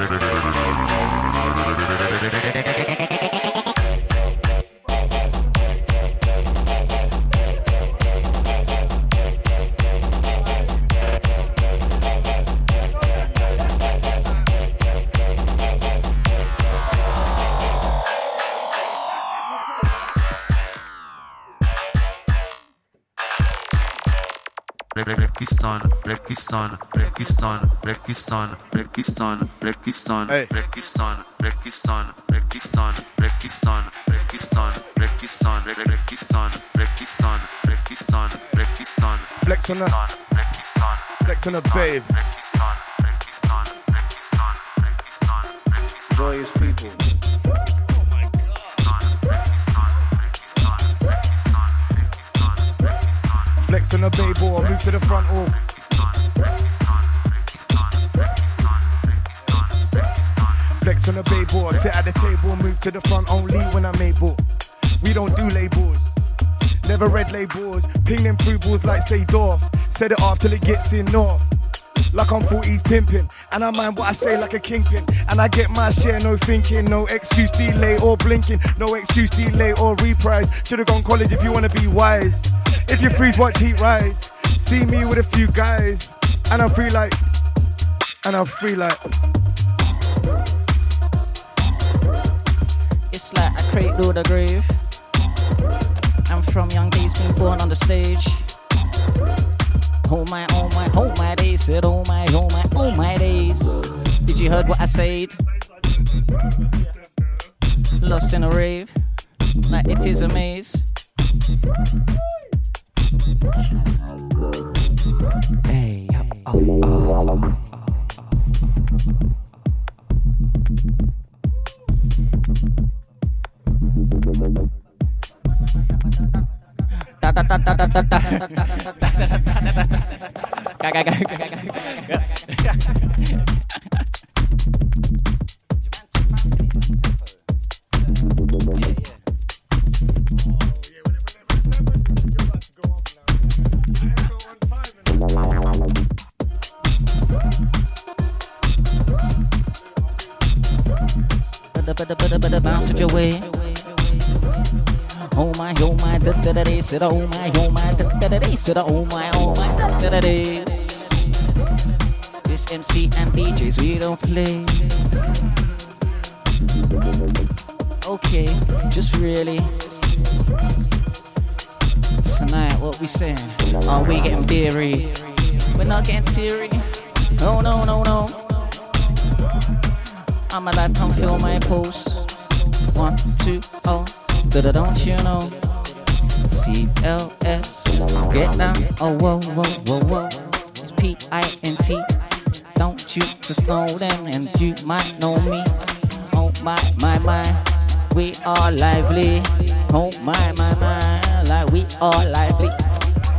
Rekistan, Rekistan, Rekistan, Rekistan, Rekistan, Hey. Rekistan, Rekistan, Rekistan, Rekistan, Rekistan, Rekistan, Rekistan, Rekistan, Rekistan, Rekistan, Flex on the, Rekistan, flex on the babe. Rekistan, Rekistan, Rekistan, Rekistan, Rekistan. Joyous people. Flex on the babe or move to the front or. Flex on the babe or sit at the table, move to the front only when I'm able. We don't do labels. Never read labels. Ping them through balls like say Dorf. Set it off till it gets in north. Like I'm 40s pimping. And I mind what I say like a kingpin. And I get my share, no thinking. No excuse delay or blinking. No excuse delay or reprise. Should've gone college if you wanna be wise. If you freeze, watch heat rise. See me with a few guys. And I'm free like. And I'm free like. I cradle the grave. I'm from young days, been born on the stage. Oh my, oh my, oh my days, said oh my, oh my, oh my days. Did you heard what I said? Lost in a rave, like it is a maze. Hey, oh, oh. Da Better, better, bounce it your way. Oh my, oh my, da da da da, said oh my, oh my, da da da da, said oh my, oh my, da da da da. This MC and DJs we don't play. Okay, just really. Tonight, what we saying? Are we getting beery? We're not getting teary. Oh no, no, no. I'm alive, come feel my pulse. One, two, oh, don't you know? CLS, get down, oh whoa, whoa, whoa, whoa. It's P I N T. Don't you just know them, and you might know me. Oh my, my, my, we are lively. Oh my, my, my, like we are lively.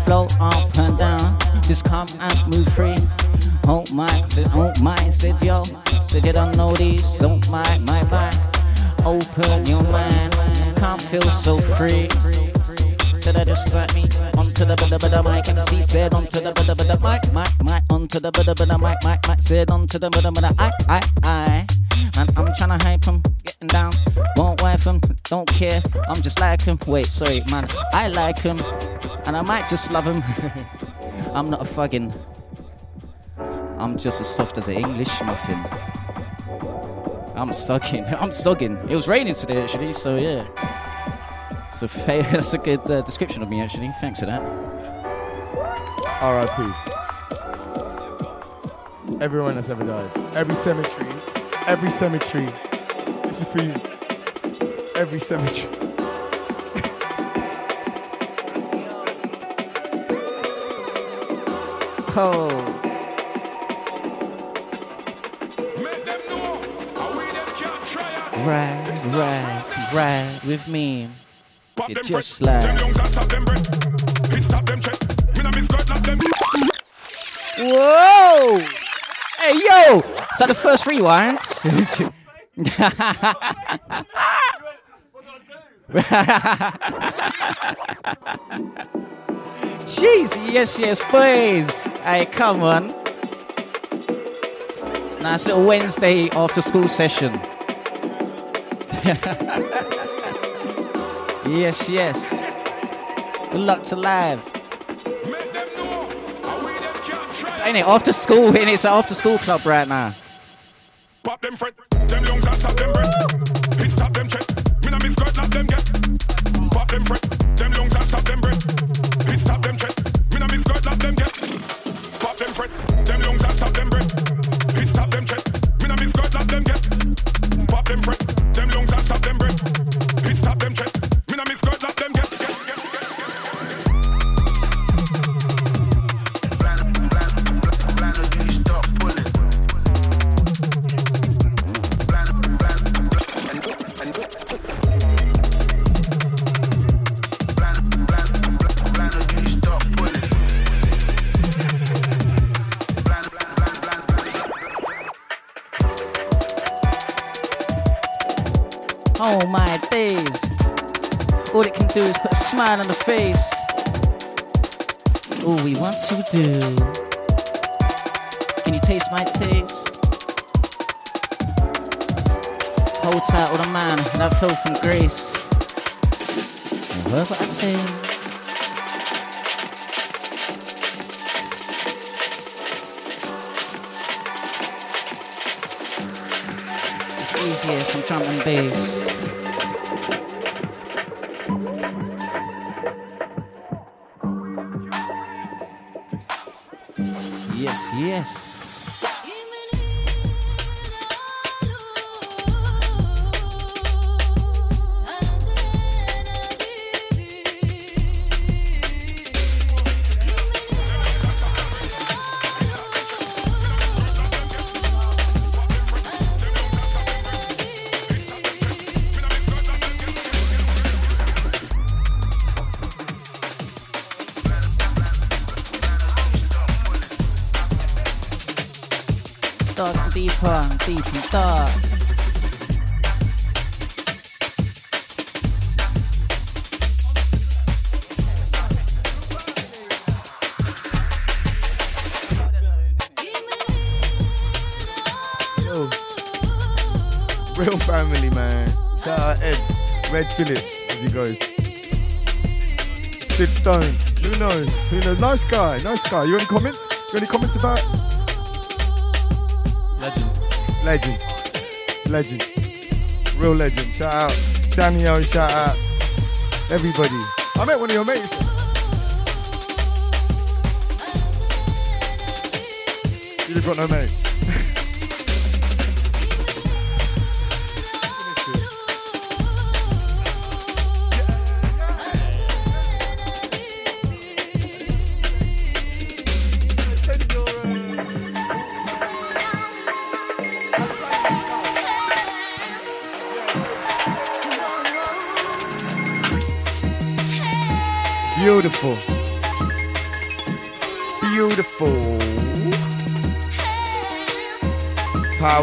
Flow up and down, just come and move free. Oh my, oh my, said yo, said you don't know these. Oh my, my, my, open your mind, can't feel so free. Said I just slap me onto the bada bada mic. MC said onto the bada bada mic, mic, mic, onto the bada bada mic, mic, mic. Said onto the bada bada I, I, I. And I'm tryna hype him, getting down. Won't wife him, don't care. I'm just like him. Wait, sorry, man. I like him, and I might just love him. I'm not a fucking. I'm just as soft as an English muffin. I'm sucking. I'm sugging. It was raining today, actually, so yeah. So that's a good uh, description of me, actually. Thanks for that. R.I.P. Everyone that's ever died. Every cemetery. Every cemetery. This is for you. Every cemetery. Oh. With me. It just like. Whoa! Hey yo! Is that the first rewind? Jeez, yes, yes, please. Hey, come on. Nice little Wednesday after school session. yes, yes. Good luck to live. Ain't it after school? Ain't it? It's an after school club right now. Pop them smile on the face. All we want to do. Can you taste my taste? Hold tight with a man, that filth and grace. And Whatever I say. It's easier, some drum and bass. Dark and deeper, and deep. Real family, man. Shout out Ed. Red Phillips, as he goes. Sid Stone. Who knows? Who knows? Nice guy. Nice guy. You any comments? You any comments about? Legend. Legend. Real legend. Shout out. Daniel, shout out. Everybody. I met one of your mates. You've got no mates.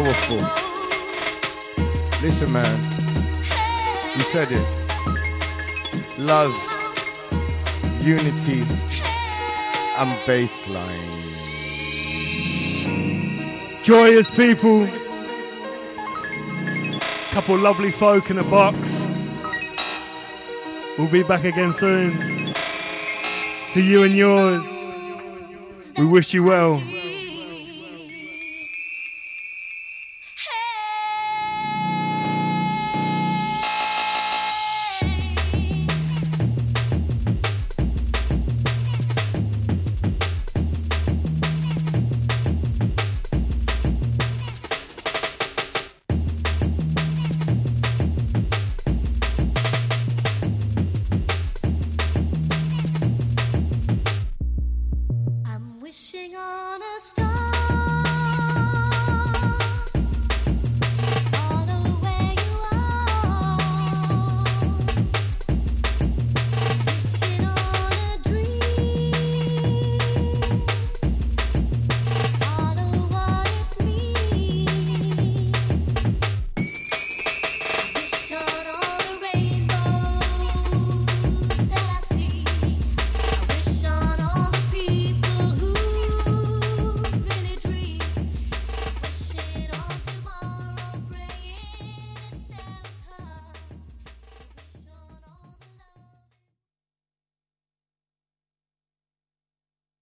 Powerful. Listen, man. You said it. Love, unity, and bassline. Joyous people. Couple lovely folk in a box. We'll be back again soon. To you and yours. We wish you well.